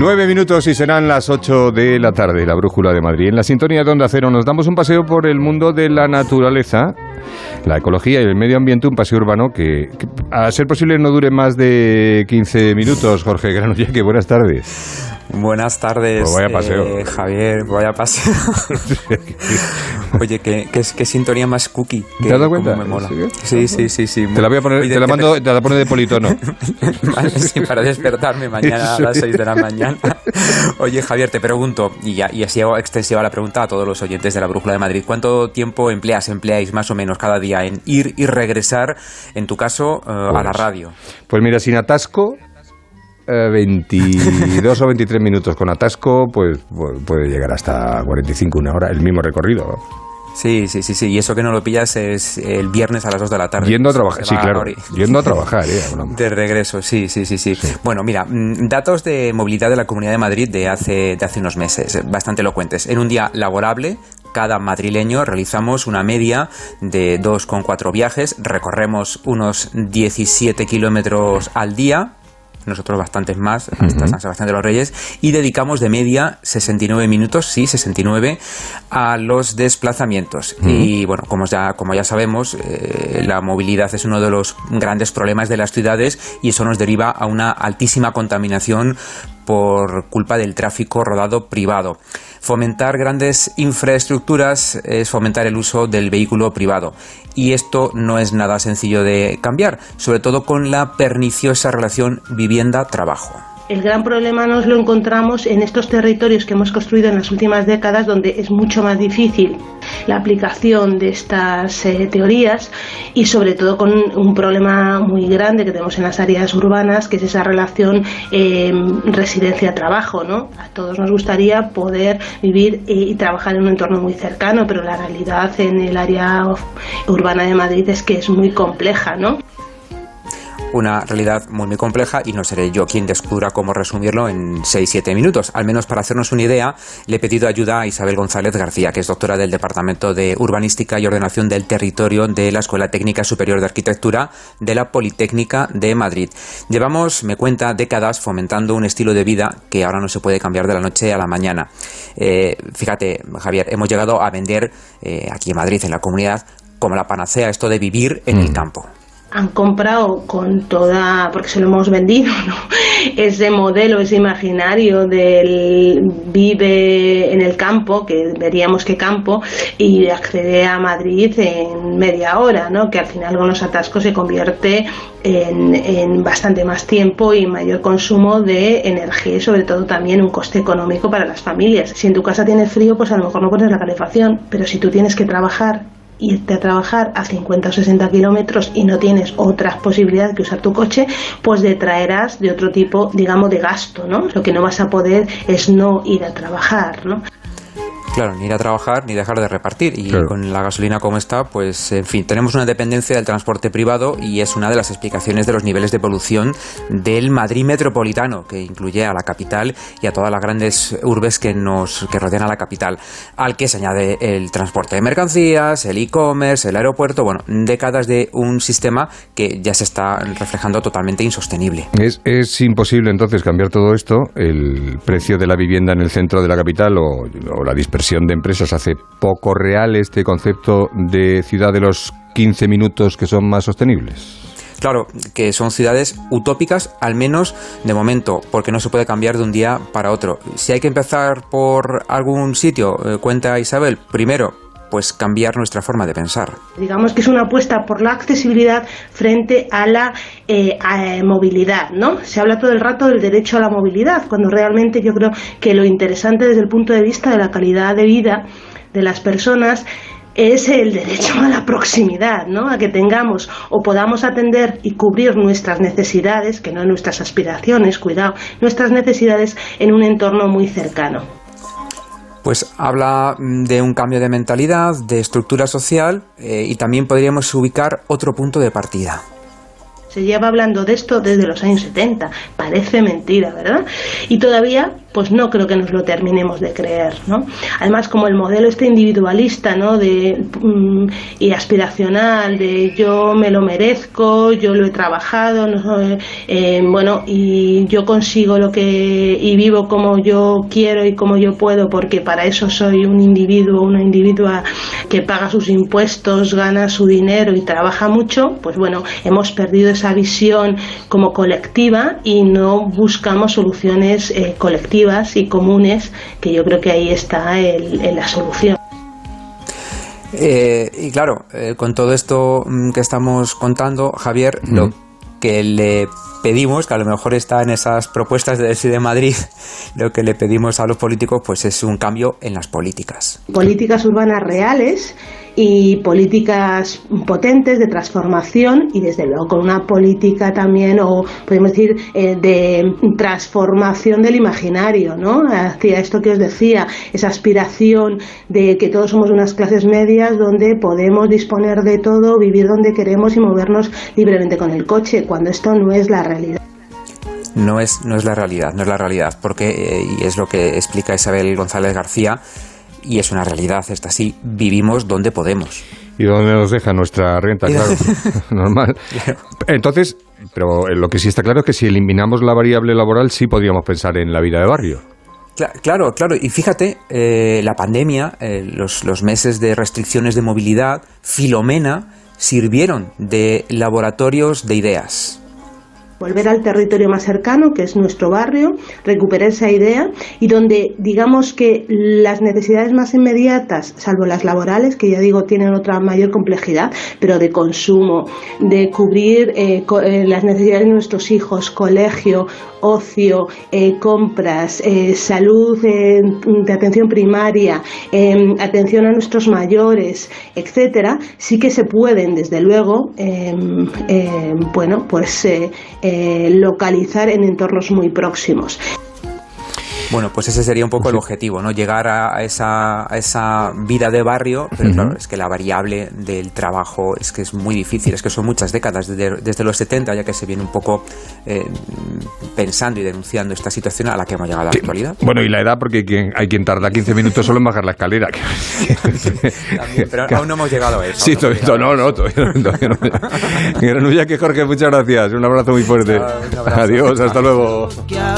Nueve minutos y serán las ocho de la tarde, la brújula de Madrid. En la sintonía de Onda Cero nos damos un paseo por el mundo de la naturaleza, la ecología y el medio ambiente, un paseo urbano que, que a ser posible no dure más de 15 minutos. Jorge Granollers, buenas tardes. Buenas tardes. Pues vaya paseo. eh, Javier, vaya paseo. Oye, qué, qué, qué sintonía más cookie. que ¿Te has dado cuenta? me mola. Sí. Sí, sí, sí. Te la voy a poner, Oye, te la mando, te la pone de politono. Vale, sí, para despertarme mañana a las 6 de la mañana. Oye, Javier, te pregunto, y, ya- y así hago extensiva la pregunta a todos los oyentes de la Brújula de Madrid, ¿cuánto tiempo empleas, empleáis más o menos cada día en ir y regresar, en tu caso, eh, a la Pues, radio? Pues mira, sin atasco, eh, 22 o 23 minutos. Con atasco, pues pu- puede llegar hasta 45, una hora, el mismo recorrido. ¿no? Sí, sí, sí, sí, y eso que no lo pillas es el viernes a las 2 de la tarde. Yendo a trabajar, sí, claro. Yendo a trabajar, ¿eh? De regreso, sí, sí, sí, sí. Bueno, mira, mm, datos de movilidad de la Comunidad de Madrid de hace, de hace unos meses, eh, bastante elocuentes. En un día laborable, cada madrileño realizamos una media de 2,4 viajes, recorremos unos 17 kilómetros al día, nosotros bastantes más, hasta San Sebastián de los Reyes, y dedicamos de media 69 minutos, sí, 69, a los desplazamientos. Y bueno, como ya, como ya sabemos, eh, la movilidad es uno de los grandes problemas de las ciudades y eso nos deriva a una altísima contaminación por culpa del tráfico rodado privado. Fomentar grandes infraestructuras es fomentar el uso del vehículo privado. Y esto no es nada sencillo de cambiar, sobre todo con la perniciosa relación vivienda-trabajo. El gran problema nos lo encontramos en estos territorios que hemos construido en las últimas décadas donde es mucho más difícil la aplicación de estas eh, teorías y sobre todo con un problema muy grande que tenemos en las áreas urbanas que es esa relación eh, residencia-trabajo. ¿no? A todos nos gustaría poder vivir y trabajar en un entorno muy cercano, pero la realidad en el área urbana de Madrid es que es muy compleja. ¿no? Una realidad muy muy compleja y no seré yo quien descubra cómo resumirlo en 6-7 minutos. Al menos para hacernos una idea, le he pedido ayuda a Isabel González García, que es doctora del Departamento de Urbanística y Ordenación del Territorio de la Escuela Técnica Superior de Arquitectura de la Politécnica de Madrid. Llevamos, me cuenta, décadas fomentando un estilo de vida que ahora no se puede cambiar de la noche a la mañana. Eh, fíjate, Javier, hemos llegado a vender eh, aquí en Madrid, en la comunidad, como la panacea esto de vivir en el campo. Han comprado con toda, porque se lo hemos vendido, ¿no? ese modelo, ese imaginario del vive en el campo, que veríamos que campo, y accede a Madrid en media hora, ¿no? que al final con los atascos se convierte en, en bastante más tiempo y mayor consumo de energía y sobre todo también un coste económico para las familias. Si en tu casa tienes frío, pues a lo mejor no pones la calefacción, pero si tú tienes que trabajar irte a trabajar a 50 o 60 kilómetros y no tienes otras posibilidades que usar tu coche, pues detraerás de otro tipo, digamos, de gasto, ¿no? Lo que no vas a poder es no ir a trabajar, ¿no? Claro, ni ir a trabajar ni dejar de repartir. Y Claro. con la gasolina como está, pues en fin, tenemos una dependencia del transporte privado y es una de las explicaciones de los niveles de polución del Madrid metropolitano, que incluye a la capital y a todas las grandes urbes que nos que rodean a la capital, al que se añade el transporte de mercancías, el e-commerce, el aeropuerto, bueno, décadas de un sistema que ya se está reflejando totalmente insostenible. Es, es imposible entonces cambiar todo esto. El precio de la vivienda en el centro de la capital o, o la dispersión de empresas hace poco real este concepto de ciudad de los 15 minutos que son más sostenibles. Claro, que son ciudades utópicas, al menos de momento, porque no se puede cambiar de un día para otro. Si hay que empezar por algún sitio, eh, cuenta Isabel, primero, pues cambiar nuestra forma de pensar. Digamos que es una apuesta por la accesibilidad frente a la eh, a- movilidad, ¿no? Se habla todo el rato del derecho a la movilidad, cuando realmente yo creo que lo interesante desde el punto de vista de la calidad de vida de las personas es el derecho a la proximidad, ¿no? A que tengamos o podamos atender y cubrir nuestras necesidades, que no nuestras aspiraciones, cuidado, nuestras necesidades en un entorno muy cercano. Pues habla mm, de un cambio de mentalidad, de estructura social eh, y también podríamos ubicar otro punto de partida. Se lleva hablando de esto desde los años 70. Parece mentira, ¿verdad? Y todavía pues no creo que nos lo terminemos de creer, ¿no? Además, como el modelo este individualista, ¿no? De, mm, y aspiracional, de yo me lo merezco, yo lo he trabajado, eh, bueno, y yo consigo lo que, y vivo como yo quiero y como yo puedo, porque para eso soy un individuo, una individua que paga sus impuestos, gana su dinero y trabaja mucho, pues bueno, hemos perdido esa visión como colectiva y no buscamos soluciones eh, colectivas y comunes, que yo creo que ahí está el, la solución. Eh, y claro, eh, con todo esto mm, que estamos contando, Javier, lo que le pedimos, que a lo mejor está en esas propuestas de de Madrid, lo que le pedimos a los políticos pues es un cambio en las políticas. Políticas urbanas reales y políticas potentes de transformación y desde luego con una política también o podemos decir eh, de transformación del imaginario no hacia esto que os decía esa aspiración de que todos somos unas clases medias donde podemos disponer de todo vivir donde queremos y movernos libremente con el coche cuando esto no es la realidad. No es, no es la realidad, no es la realidad, porque, eh, y es lo que explica Isabel González García, y es una realidad, está así, vivimos donde podemos. Y donde nos deja nuestra renta, claro, normal. Entonces, pero lo que sí está claro es que si eliminamos la variable laboral sí podríamos pensar en la vida de barrio. Claro, claro, y fíjate, eh, la pandemia, eh, los, los meses de restricciones de movilidad, Filomena, sirvieron de laboratorios de ideas volver al territorio más cercano, que es nuestro barrio, recuperar esa idea y donde digamos que las necesidades más inmediatas, salvo las laborales, que ya digo tienen otra mayor complejidad, pero de consumo, de cubrir eh, eh, las necesidades de nuestros hijos, colegio, ocio, eh, compras, salud de atención primaria, atención a nuestros mayores, etcétera, sí que se pueden, desde luego, bueno, pues eh, localizar en entornos muy próximos. Bueno, pues ese sería un poco el objetivo, ¿no? Llegar a esa, esa vida de barrio, pero claro, es que la variable del trabajo es que es muy difícil, es que son muchas décadas, desde, los 70 ya que se viene un poco eh, pensando y denunciando esta situación a la que hemos llegado a la actualidad. Bueno, y la edad, porque hay quien, tarda 15 minutos solo en bajar la escalera. pero aún no hemos llegado a eso. Sí, no, no, no, todavía, no. que Jorge, muchas gracias, un abrazo muy fuerte. Adiós, hasta luego.